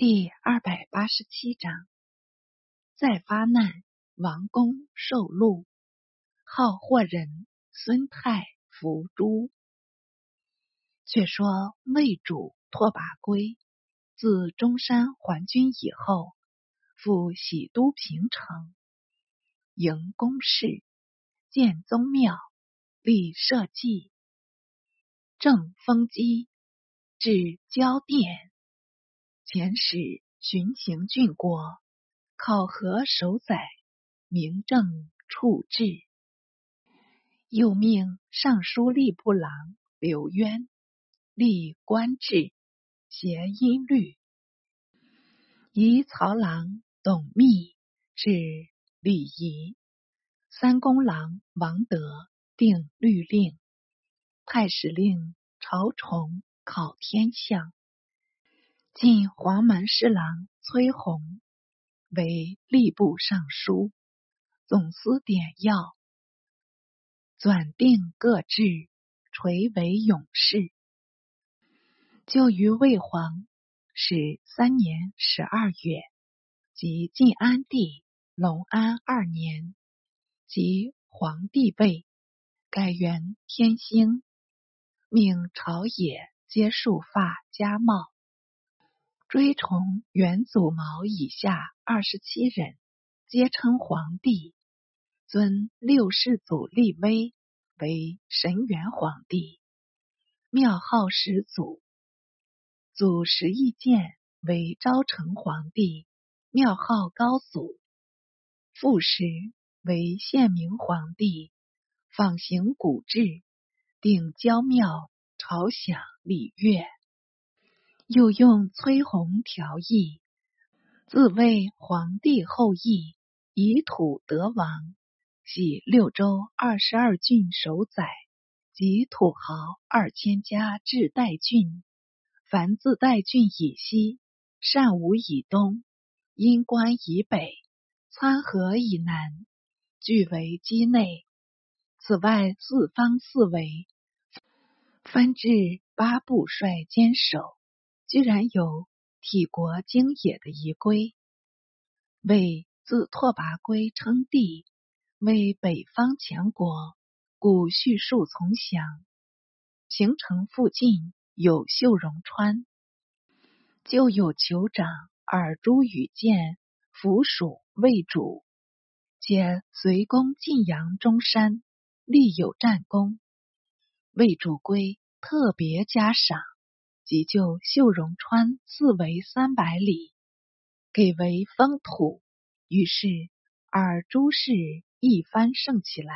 第二百八十七章，再发难，王公受禄，好货人孙泰伏诛。却说魏主拓跋圭自中山还军以后，赴喜都平城，迎宫室，建宗庙，立社稷，正封基，置交殿。遣使巡行郡国，考核守宰，明正处置。又命尚书吏部郎刘渊立官制，协音律。仪曹郎董密治礼仪。三公郎王德定律令。太史令曹崇考天象。晋黄门侍郎崔弘为吏部尚书，总司典要，纂定各制，垂为勇士。就于魏皇始三年十二月，即晋安帝隆安二年，即皇帝位，改元天兴，命朝野皆束发加帽。追崇元祖毛以下二十七人，皆称皇帝。尊六世祖立威为神元皇帝，庙号始祖。祖石义建为昭成皇帝，庙号高祖。父时为宪明皇帝，仿行古制，定郊庙朝享礼乐。又用崔弘条议，自谓皇帝后裔，以土得王，系六州二十二郡守宰，及土豪二千家至代郡。凡自代郡以西、善武以东、阴关以北、参河以南，俱为畿内。此外四方四围，分至八部帅坚守。居然有体国经野的遗规，为自拓跋圭称帝，为北方强国，故叙述从详。平城附近有秀容川，就有酋长尔朱与见附属魏主，皆随公晋阳中山，立有战功。魏主归特别加赏。即就秀容川四围三百里，给为封土。于是尔诸氏一番盛起来。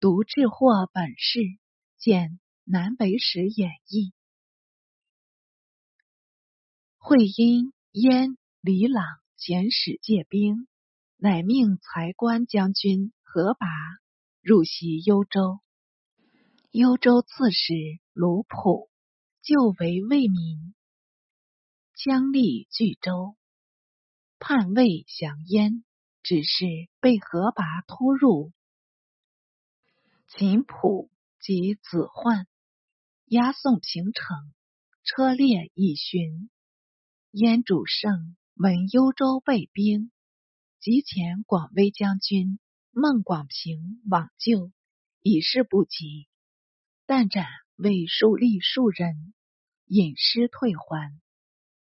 读智获本事，见南北史演义。会因燕李朗遣使借兵，乃命才官将军何拔入袭幽州。幽州刺史卢普就为魏民，将立巨州，叛魏降燕，只是被何拔突入。秦普及子焕押送平城，车裂以寻。燕主胜闻幽州被兵，即遣广威将军孟广平往救，以示不及。但斩为树立数人，引师退还。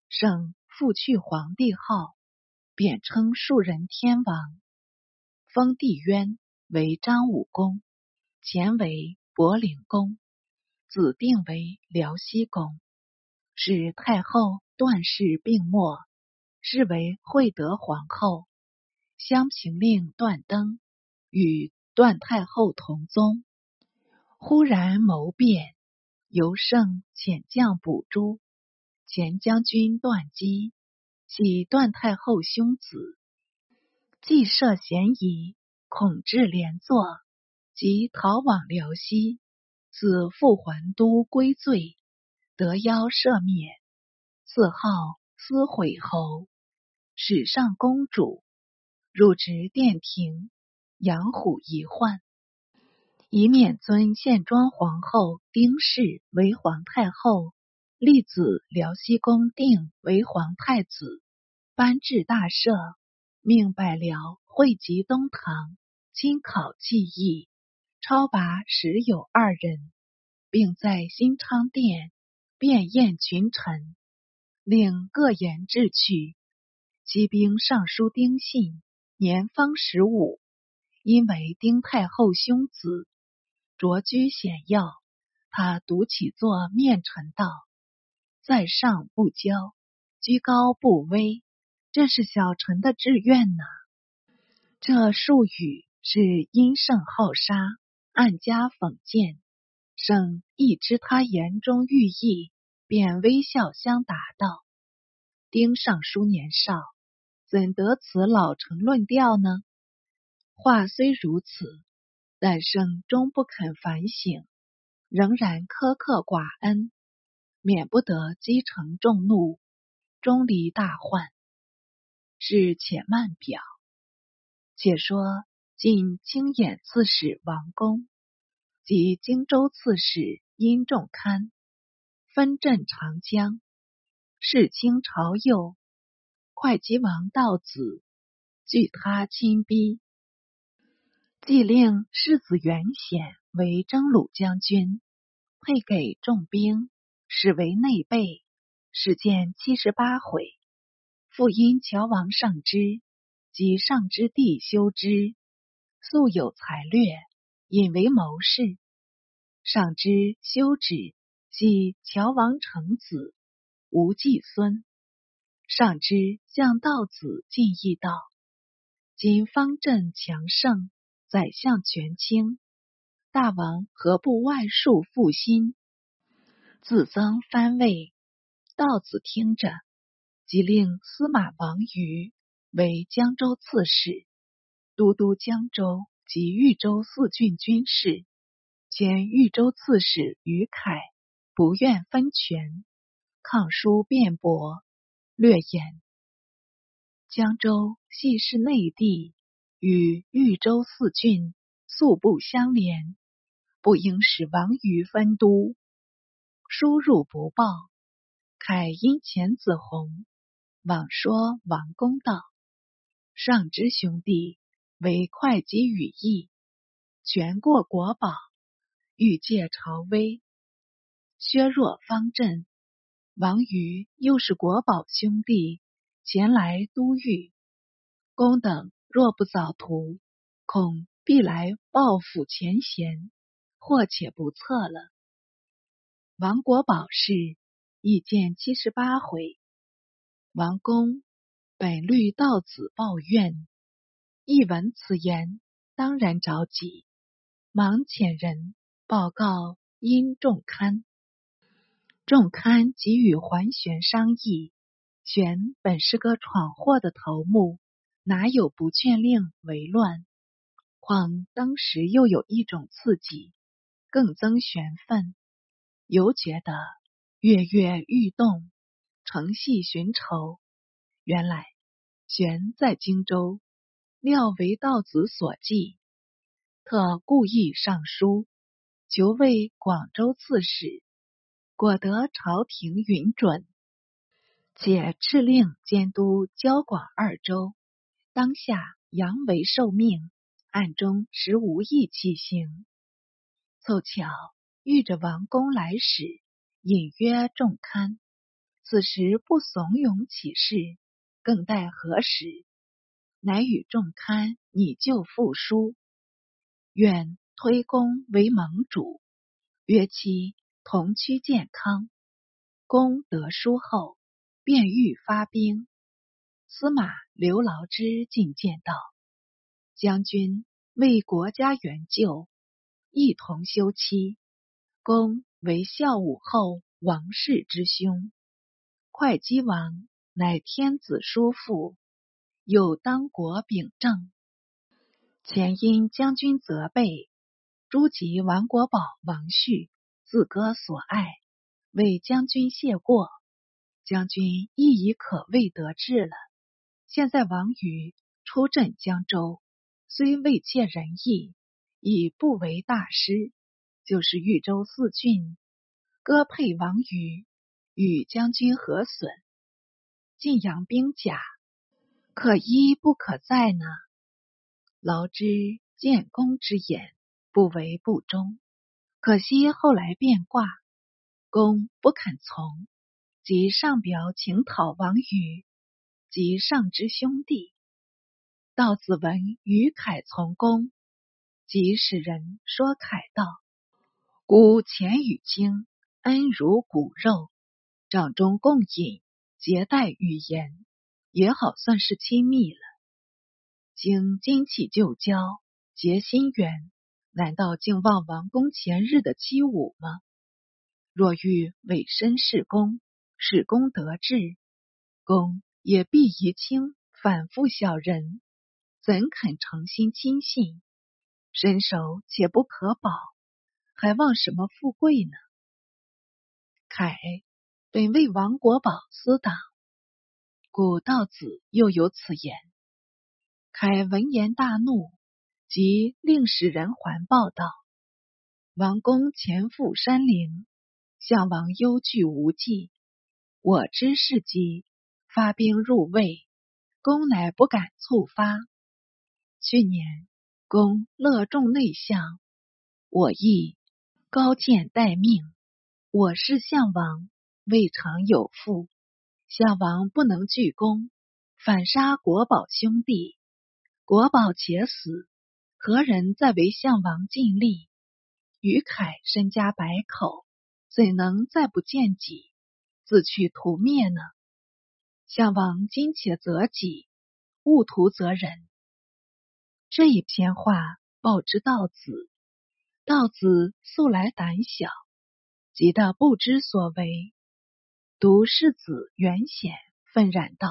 圣复去皇帝号，贬称庶人天王，封帝渊为张武公，前为博陵公，子定为辽西公。使太后段氏病没，是为惠德皇后。襄平令段登与段太后同宗。忽然谋变，由胜遣将捕诛。前将军段基系段太后兄子，既涉嫌疑，恐至连坐，即逃往辽西。自复还都归罪，得邀赦免，自号思悔侯。史上公主入职殿庭，养虎遗患。以免尊献庄皇后丁氏为皇太后，立子辽西公定为皇太子，颁制大赦，命百僚汇集东堂，亲考技艺，超拔时有二人，并在新昌殿便宴群臣，令各言志趣。骑兵尚书丁信年方十五，因为丁太后兄子，卓居显要，他独起坐面陈道。在上不骄，居高不威，这是小臣的志愿呢。这术语是因圣好杀，暗加讽谏。圣亦知他言中寓意，便微笑相答道：“丁尚书年少，怎得此老成论调呢？”话虽如此，但圣终不肯反省，仍然苛刻寡恩。免不得积成众怒，终离大患。是且慢表。且说晋清兖刺史王公及荆州刺史殷仲堪分镇长江，事清朝右，会稽王道子惧他亲逼，即令世子元显为征虏将军，配给重兵。使为内备，始见七十八回。复因乔王上之及上之弟修之，素有才略，引为谋士。上之修之即乔王成子，无继孙。上之向道子进义道，今方阵强盛，宰相权倾，大王何不外树复兴？自增藩位，道子听着，即令司马王瑜为江州刺史，都督江州及豫州四郡军事。兼豫州刺史于凯不愿分权，抗书辩驳，略言江州系是内地，与豫州四郡素不相连，不应使王瑜分都。输入不报，凯因钱子弘往说王公道，上之兄弟为会稽羽翼，全过国宝，欲借朝威，削弱方阵。王瑜又是国宝兄弟，前来都御，公等若不早图，恐必来报复前嫌，或且不测了。王国宝事意见七十八回。王公本虑道子抱怨，一闻此言，当然着急，忙遣人报告殷仲堪。仲堪即与桓玄商议，玄本是个闯祸的头目，哪有不劝令为乱？况当时又有一种刺激，更增玄分。犹觉得跃跃欲动，乘隙寻仇。原来玄在荆州，料为道子所忌，特故意上书求为广州刺史，果得朝廷允准，且敕令监督交广二州。当下阳为受命，暗中实无意起行。凑巧。遇着王公来使，隐约重堪。此时不怂恿起事，更待何时？乃与仲堪拟就复书，愿推公为盟主，约期同趋健康。公得书后，便欲发兵。司马刘牢之进谏道：“将军为国家援救，一同休妻。”公为孝武后王氏之兄，会稽王乃天子叔父，有当国秉政。前因将军责备，诸及王国宝、王旭自割所爱，为将军谢过，将军亦已可谓得志了。现在王宇出镇江州，虽未切仁义，已不为大师。就是豫州四郡，割配王宇，与将军何损？晋阳兵甲，可一不可再呢？劳之建功之言，不为不忠。可惜后来变卦，公不肯从，即上表请讨王宇，及上之兄弟。道子闻与凯从公，即使人说凯道：“孤钱与卿恩如骨肉，掌中共饮，结带语言，也好算是亲密了。”经今起旧交，结心缘，难道竟忘王公前日的欺侮吗？若欲委身事公，使公得志，公也必疑轻反复小人，怎肯诚心亲信？身手且不可保，还望什么富贵呢？凯本为王国宝私党，古道子又有此言。凯闻言大怒，即令使人还报道：王公前赴山陵，项王忧惧无计。我知是机，发兵入魏，公乃不敢猝发。去年公乐重内相，我亦高见待命。我是项王，未尝有负。项王不能拒公，反杀国宝兄弟。国宝且死，何人再为项王尽力？于凯身家百口，怎能再不见己，自去屠灭呢？项王今且责己，勿徒责人。这一篇话报之道子，道子素来胆小，急得不知所为。读世子元显愤然道：“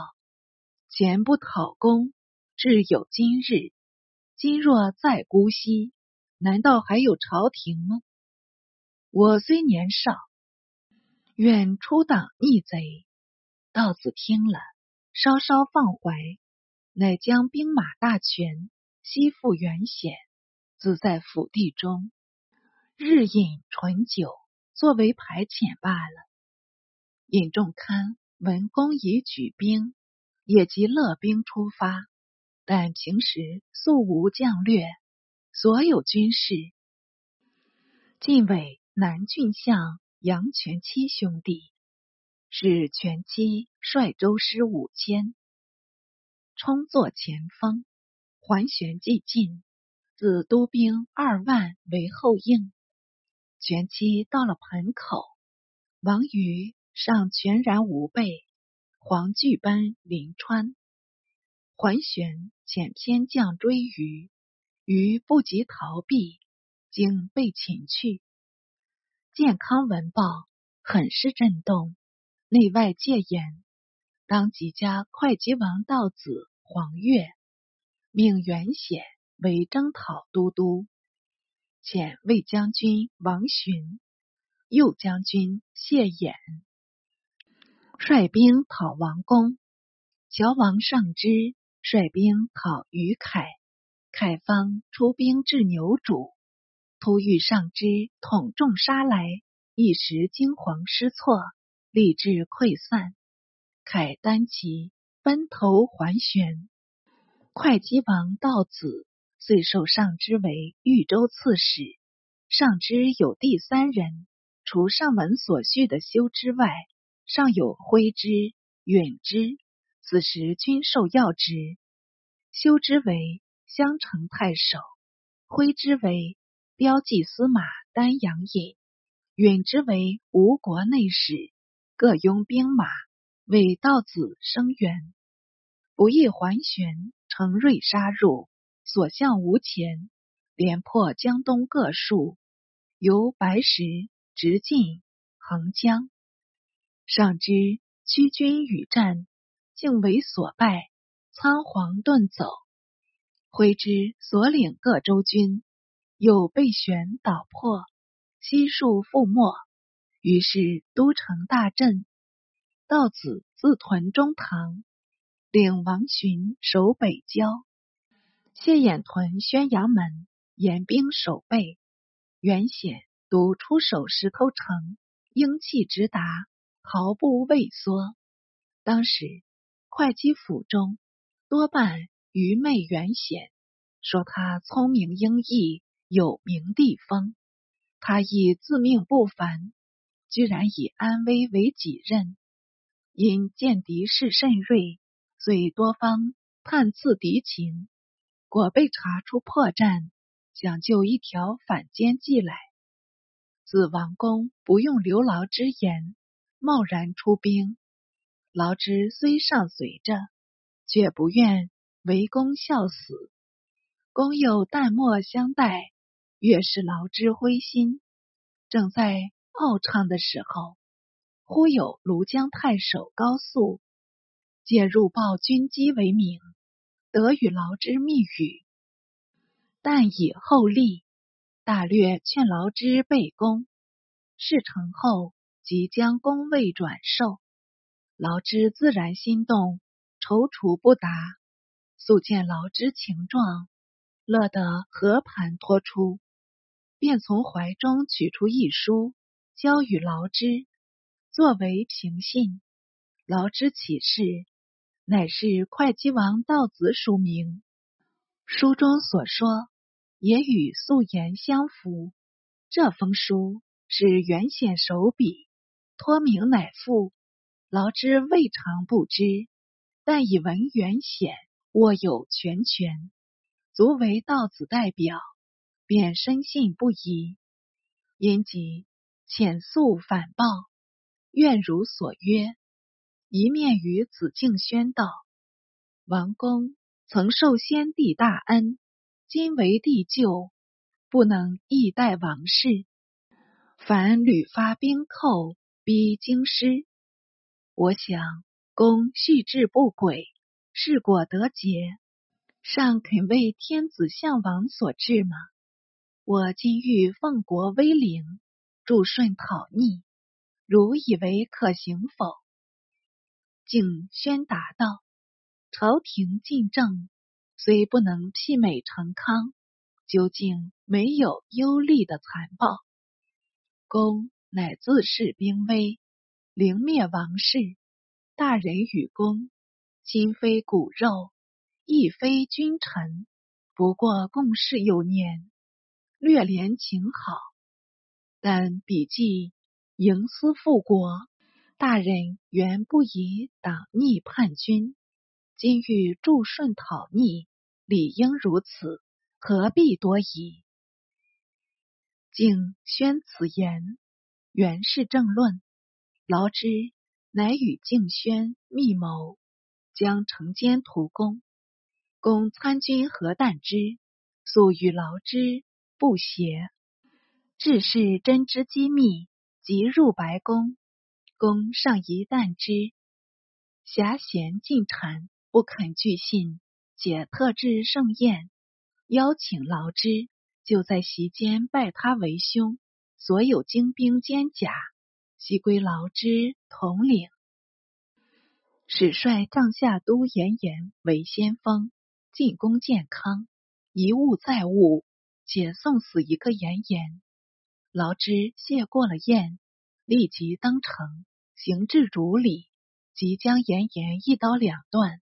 前不讨公。”至有今日，今若再姑息，难道还有朝廷吗？我虽年少，愿出党逆贼。道子听了，稍稍放怀，乃将兵马大权悉付原显，自在府地中日饮醇酒，作为排遣罢了。尹仲堪闻公已举兵，也即勒兵出发。但平时素无将略，所有军事，晋委南郡相杨全七兄弟，使全七率周师五千，冲作前锋，环旋既进，自都兵二万为后应。全七到了盆口，王瑜尚全然无备，黄惧奔临川。环旋遣偏将追余，余不及逃避，竟被擒去。健康闻报，很是震动，内外戒严，当即加会稽王道子黄岳，命元显为征讨都督，遣魏将军王寻、右将军谢衍率兵讨王公。乔王上之。率兵讨于凯，凯方出兵至牛渚，突遇上之统众杀来，一时惊惶失措，吏志溃散。凯单骑奔头还旋。会稽王道子遂受上之为豫州刺史。上之有第三人，除上文所叙的修之外，尚有徽之、允之。此时均受要职，修之为襄城太守，徽之为标记司马丹阳尹，允之为吴国内史，各拥兵马为道子声援。不意桓玄乘锐杀入，所向无前，连破江东各数，由白石直进横江。上之屈军与战。竟为所败，仓皇遁走。挥之所领各州军，又被旋倒破，悉数覆没。于是都城大震。道子自屯中堂，领王寻守北郊。谢衍屯宣阳门，严兵守备。袁显独出守石头城，英气直达，毫不畏缩。当时会稽府中多半愚昧远显，说他聪明英毅，有名地方。他亦自命不凡，居然以安危为己任。因见敌势甚锐，遂多方探刺敌情，果被查出破绽，想就一条反间计来。子王公不用刘牢之言，贸然出兵。劳之虽尚随着，却不愿为公效死。公又淡漠相待。越是劳之灰心，正在傲畅的时候，忽有庐江太守高肃借入报军机为名，得与劳之密语，但以后立，大略劝劳之备功。事成后，即将公位转授。劳之自然心动，踌躇不答。素见劳之情状，乐得和盘托出。便从怀中取出一书，交与劳之，作为凭信。劳之启示，乃是会稽王道子署名。书中所说，也与素言相符。这封书是原显手笔，托名乃父。劳之未尝不知，但以闻原显握有全权，足为道子代表。便深信不疑，因即遣速反报，愿如所约。一面与子敬宣道：“王公曾受先帝大恩，今为帝舅，不能易待王室。凡屡发兵寇，逼京师。我想公蓄志不轨，事果得节，尚肯为天子相王所治吗？”我今欲奉国威灵，助顺讨逆，汝以为可行否？景宣答道：“朝廷进政，虽不能媲美成康，究竟没有优利的残暴。公乃自恃兵威，凌灭王室。大人与公，今非骨肉，亦非君臣，不过共事有年。”略怜情好，但笔记营私复国，大人原不以党逆叛军，今欲助顺讨逆，理应如此，何必多疑？敬宣此言，原是正论。劳之乃与敬宣密谋，将城监图攻，公参军何旦之，素与劳之。不协，致是真知机密，即入白宫。宫上一旦之，遐贤进谗，不肯具信，且特制盛宴，邀请劳之，就在席间拜他为兄。所有精兵坚甲，悉归劳之统领。使率帐下都严严为先锋，进攻建康，一物再物。且送死一个严严，劳之谢过了宴，立即登城，行至竹里，即将严严一刀两断，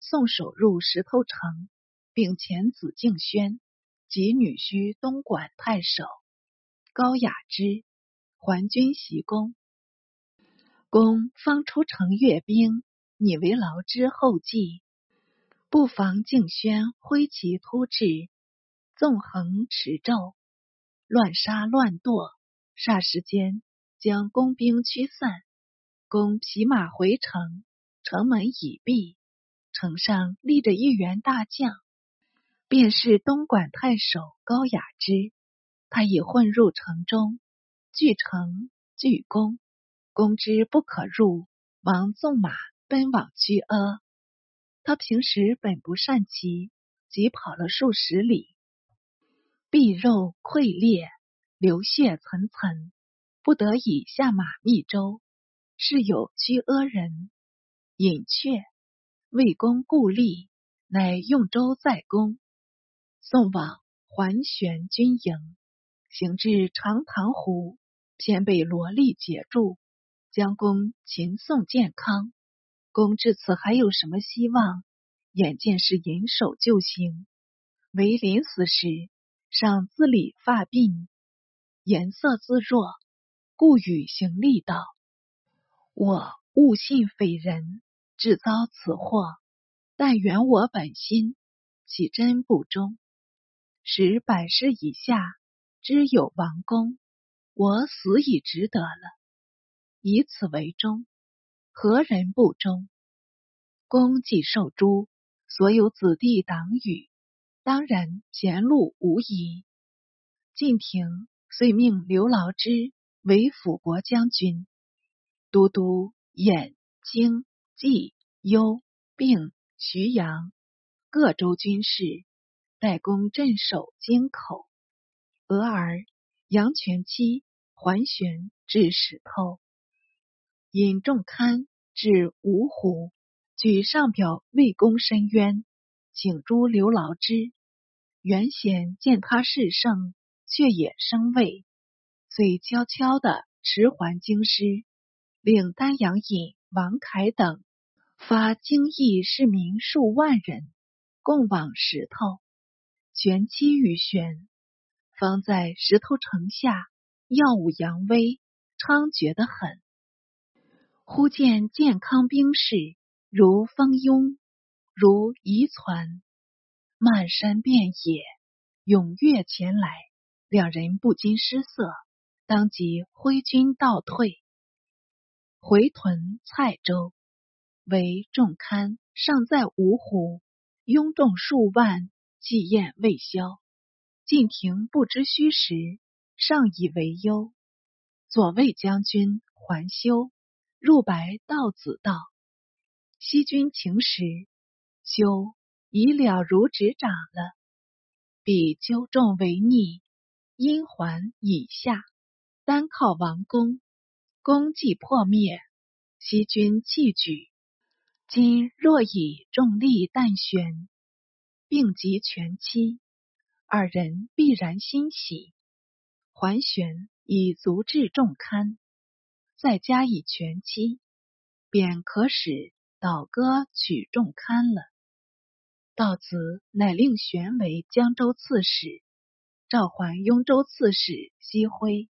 送首入石头城，并遣子敬轩及女婿东莞太守高雅之还军袭公。公方出城阅兵，拟为劳之后继，不妨敬轩挥旗突至。纵横驰骤，乱杀乱剁，霎时间将工兵驱散。公匹马回城，城门已闭，城上立着一员大将，便是东莞太守高雅之。他已混入城中，据城据攻，攻之不可入，忙纵马奔往居阿。他平时本不善骑，即跑了数十里。臂肉溃裂，流血涔涔，不得已下马密州。是有居阿人隐却，魏公故立，乃用舟载公，送往桓玄军营。行至长塘湖，偏被罗丽截住。将公秦宋健康。公至此还有什么希望？眼见是银手就行，唯临死时赏自理发鬓，颜色自若，故与行立道：“我误信匪人，致遭此祸。但原我本心，岂真不忠？使百世以下，知有王公，我死已值得了。以此为忠，何人不忠？公既受诛。”所有子弟党羽，当然前路无疑。晋廷遂命刘牢之为辅国将军，都督兖、京、冀、幽、并、徐阳各州军事，代公镇守京口。俄而杨全期、桓玄至石头，引仲堪至芜湖。举上表魏公申冤，请诸刘牢之。原先见他势胜，却也生畏，遂悄悄的迟还京师，令丹阳尹王凯等发京邑市民数万人，共往石头。全期与玄方在石头城下，耀武扬威，猖獗的很。忽见健康兵士。如蜂拥，如遗攒，漫山遍野，踊跃前来。两人不禁失色，当即挥军倒退，回屯蔡州。为仲堪尚在芜湖，拥众数万，祭宴未消。晋廷不知虚实，尚以为忧。左卫将军桓休入白道子道。西军情时，修已了如指掌了。彼纠众为逆，因还以下，单靠王公，功绩破灭，西军弃举。今若以重力旦旋，并及全期，二人必然欣喜。桓玄以足智重堪，再加以全期，便可使。倒戈取重堪了，道子乃令玄为江州刺史，召还雍州刺史西辉，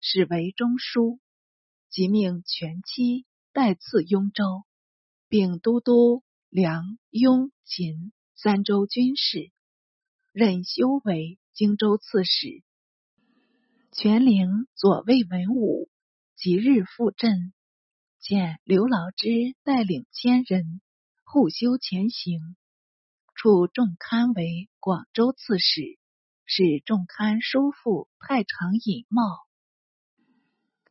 使为中书，即命全期代赐雍州，并都督梁、雍、秦三州军事，任修为荆州刺史，全陵左卫文武，即日赴镇。见刘牢之带领千人护修前行，处仲堪为广州刺史，使仲堪叔父太常尹茂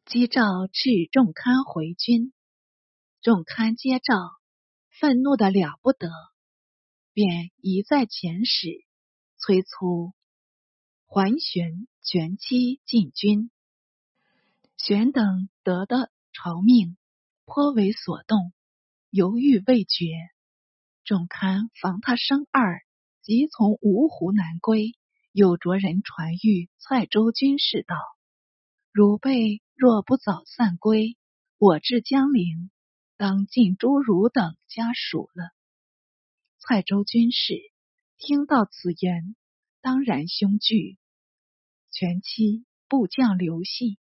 击诏斥仲堪回军。仲堪接诏，愤怒的了不得，便一再遣使催促桓玄、全期进军。玄等得的朝命。颇为所动，犹豫未决。仲堪防他生二，即从芜湖南归。有着人传谕蔡州军士道：“汝辈若不早散归，我至江陵，当尽诛汝等家属了。”蔡州军士听到此言，当然凶惧。全期部将刘系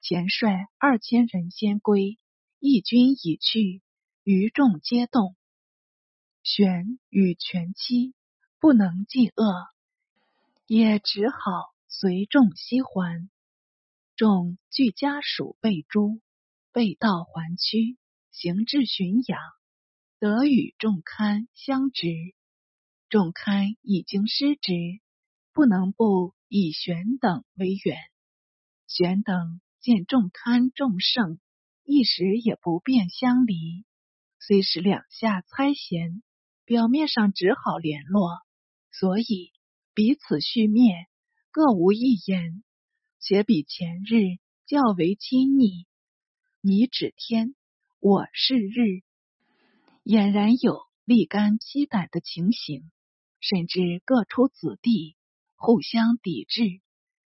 前率二千人先归。义军已去，余众皆动。玄与全期不能尽恶，也只好随众西还。众据家属被诛，被盗还屈，行至浔阳，得与众堪相执。众堪已经失职，不能不以玄等为援。玄等见众堪众胜。一时也不便相离，虽是两下猜嫌，表面上只好联络，所以彼此续灭，各无一言，且比前日较为亲昵。你指天，我是日，俨然有立竿劈胆的情形，甚至各出子弟，互相抵制，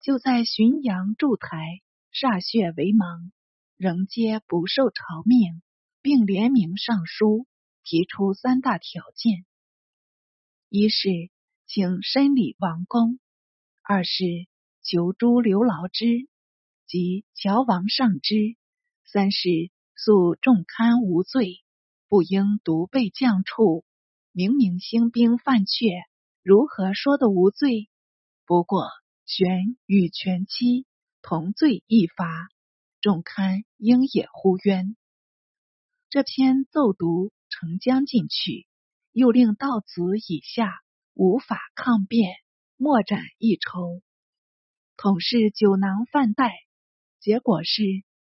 就在浔阳筑台，歃血为盟。仍皆不受朝命，并联名上书，提出三大条件：一是请申理王公；二是求诸刘牢之及乔王上之；三是诉众堪无罪，不应独被将处。明明兴兵犯阙，如何说的无罪？不过玄与全妻同罪一罚。众堪应也呼冤。这篇奏读呈将进去，又令道子以下无法抗辩，莫斩一筹。统是酒囊饭袋，结果是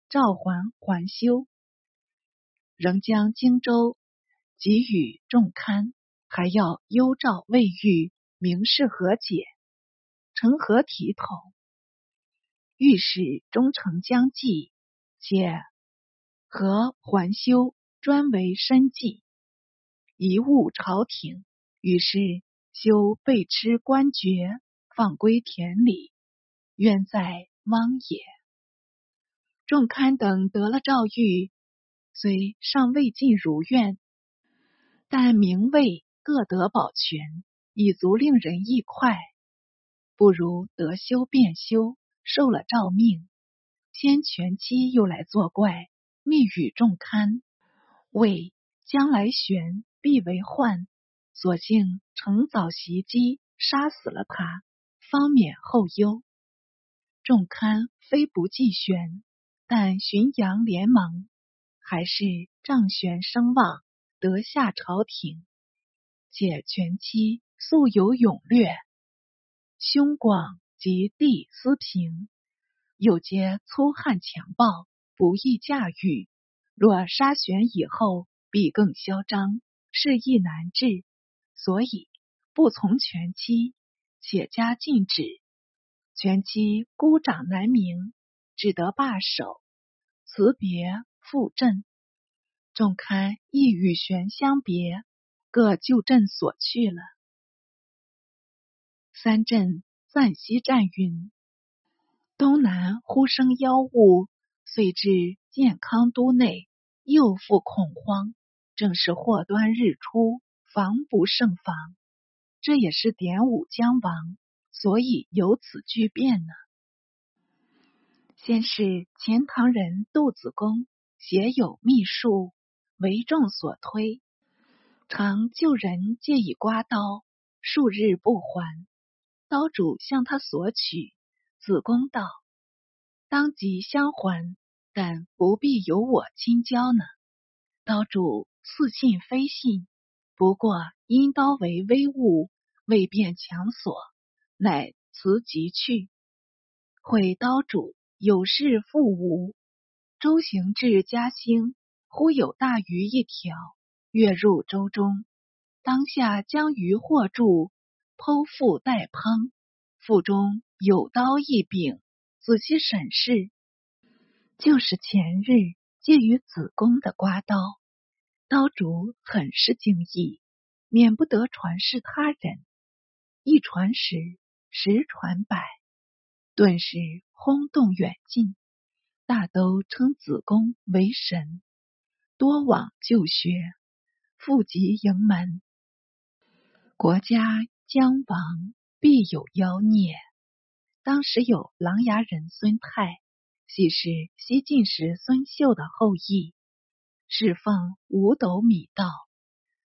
赵还还休，仍将荆州给予众堪，还要幽诏未遇，明示和解，成何体统？御史忠诚将计，且和还休专为身计，贻误朝廷。于是修被吃官爵，放归田里，冤在汪也。众堪等得了诏谕，虽尚未尽如愿，但名位各得保全，已足令人意快。不如得休便休。受了诏命，偏全妻又来作怪，密语众堪，为将来玄必为患，索性乘早袭击，杀死了他，方免后忧。众堪非不忌玄，但浔阳联盟，还是仗玄声望，得下朝廷。且全妻素有勇略，胸广。及地思平，又皆粗汉强暴，不易驾驭。若杀玄以后，必更嚣张，是亦难治。所以不从全妻，且加禁止。全妻孤掌难鸣，只得罢手，辞别赴镇。众堪亦与玄相别，各就镇所去了。三镇。暂息战云：东南忽生妖物，遂至健康都内，又复恐慌，正是祸端日出，防不胜防。这也是典武将亡，所以有此巨变呢。先是钱塘人杜子公携有秘术，为众所推，常救人借以刮刀，数日不还。刀主向他索取，子公道：“当即相还，但不必由我亲交呢。”刀主似信非信，不过因刀为微物，未便强索，乃辞即去。会刀主有事复吴，周行至嘉兴，忽有大鱼一条跃入舟中，当下将鱼获住。剖腹待烹，腹中有刀一柄。仔细审视，就是前日借于子宫的刮刀。刀主很是惊异，免不得传示他人。一传十，十传百，顿时轰动远近，大都称子宫为神，多往就学，富集营门，国家。将亡必有妖孽。当时有琅琊人孙泰，系是西晋时孙秀的后裔，侍奉五斗米道。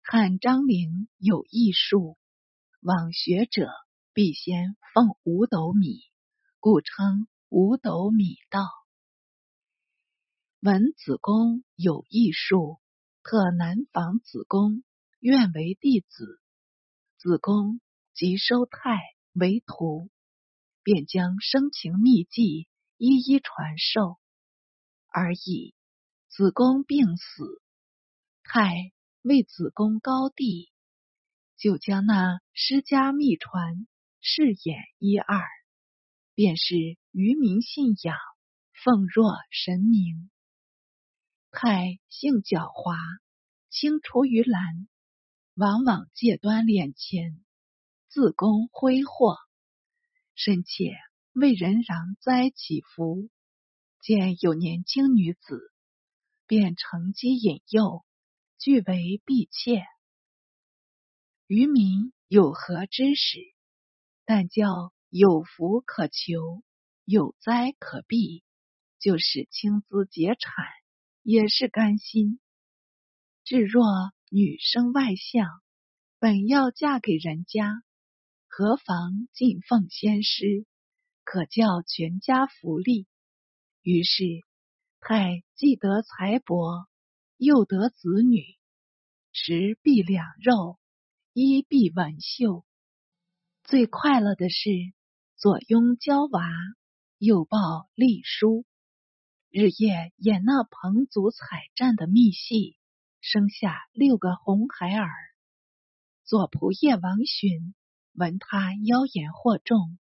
汉张陵有异术，往学者必先奉五斗米，故称五斗米道。闻子贡有异术，特南访子贡，愿为弟子。子贡。即收太为徒，便将生平秘技一一传授。而已。子贡病死，太为子贡高第，就将那施家秘传饰演一二，便是愚民信仰，奉若神明。太性狡猾，青出于蓝，往往借端敛钱。自宫挥霍，深切为人攘灾祈福，见有年轻女子，便乘机引诱，据为婢妾。渔民有何知识？但叫有福可求，有灾可避，就是轻资节产，也是甘心。至若女生外向，本要嫁给人家，何妨敬奉先师，可叫全家福利。于是，太既得财帛，又得子女，食必两肉。衣必挽袖，最快乐的是左拥娇娃，右抱丽书，日夜演那彭祖彩战的密戏，生下六个红孩儿。左仆射王寻闻他妖言惑众，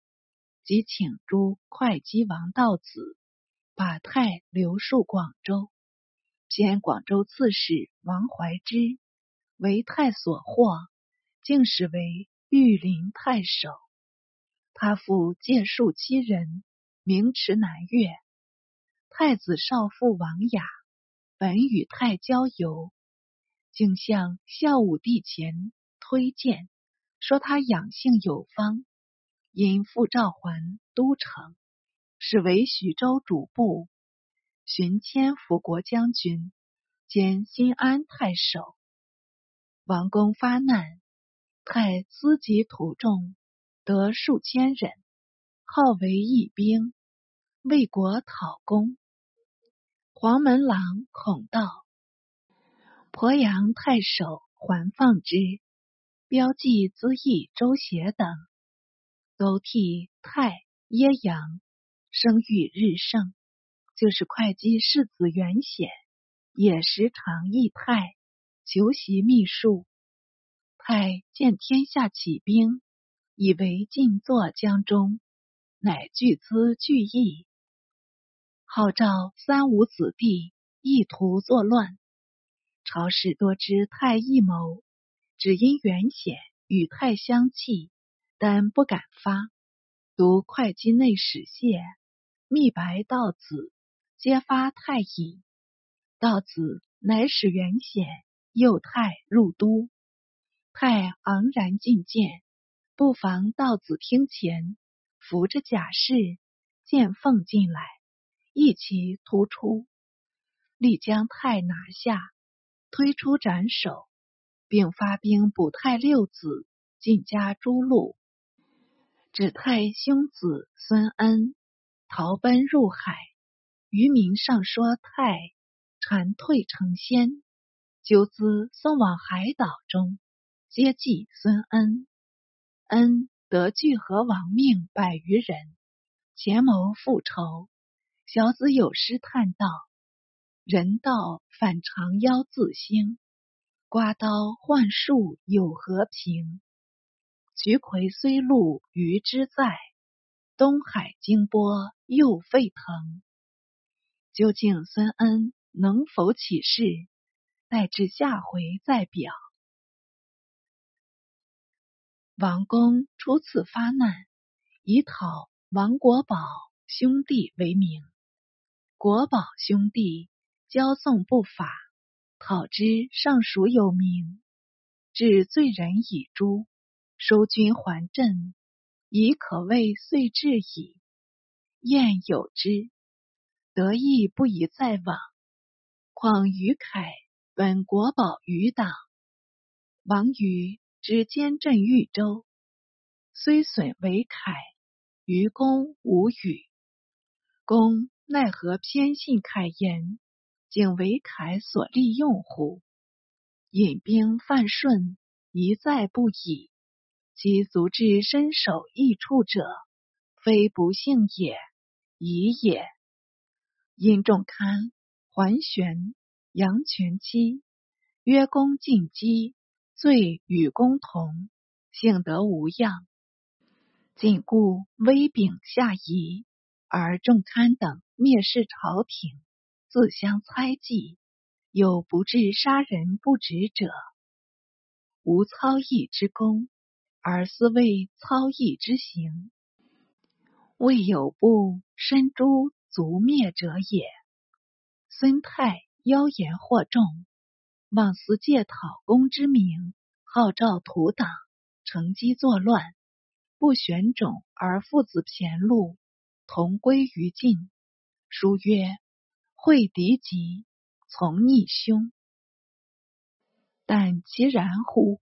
即请诸会稽王道子，把太留戍广州。偏广州刺史王怀之为太所获。竟使为御林太守，他父借数七人，名驰南越。太子少傅王雅本与太交游，竟向孝武帝前推荐，说他养性有方，因复召还都城，使为徐州主簿，寻迁辅国将军，兼新安太守。王公发难。太资集土众，得数千人，号为义兵，为国讨功。黄门郎孔道，鄱阳太守桓放之，标记资义周协等，都替太耶阳声誉日盛。就是会稽世子元显，也时常议太求习秘术。太见天下起兵，以为进作江中，乃聚资聚义，号召三五子弟，意图作乱。朝士多知太异谋，只因元显与太相契，但不敢发。读会稽内史谢密白道子，皆发太乙。道子乃使元显诱太入都。太昂然进谏，不妨道子厅前扶着甲士，见凤进来，一齐突出，立将太拿下，推出斩首，并发兵捕太六子，尽加诛戮。指太兄子孙恩逃奔入海，渔民上说太蝉蜕成仙，就资送往海岛中。接济孙恩，恩得聚合亡命百余人，前谋复仇。小子有诗叹道：“人道反常妖自兴，刮刀换树有和平。徐魁虽戮余之在，东海惊波又沸腾。”究竟孙恩能否起事？待至下回再表。王公初次发难，以讨王国宝兄弟为名。国宝兄弟骄纵不法，讨之尚属有名。至罪人以诛，收军还镇，已可谓遂至矣。晏有之，得意不宜再往。况于凯本国宝于党，王于。之监镇豫州，虽损为凯，于公无语。公奈何偏信凯言，竟为凯所利用乎？引兵犯顺，一再不已。其足至身首异处者，非不幸也，已也。因仲堪、桓玄、杨全期，曰公进击。罪与公同，幸得无恙。仅故威柄下移，而仲堪等蔑视朝廷，自相猜忌，有不至杀人不止者。无操义之功，而思为操义之行。未有不身诛族灭者也。孙泰妖言惑众，妄思借讨公之名，号召土党，乘机作乱，不选种而父子骈戮，同归于尽。书曰：“会敌急，从逆凶。”但其然乎？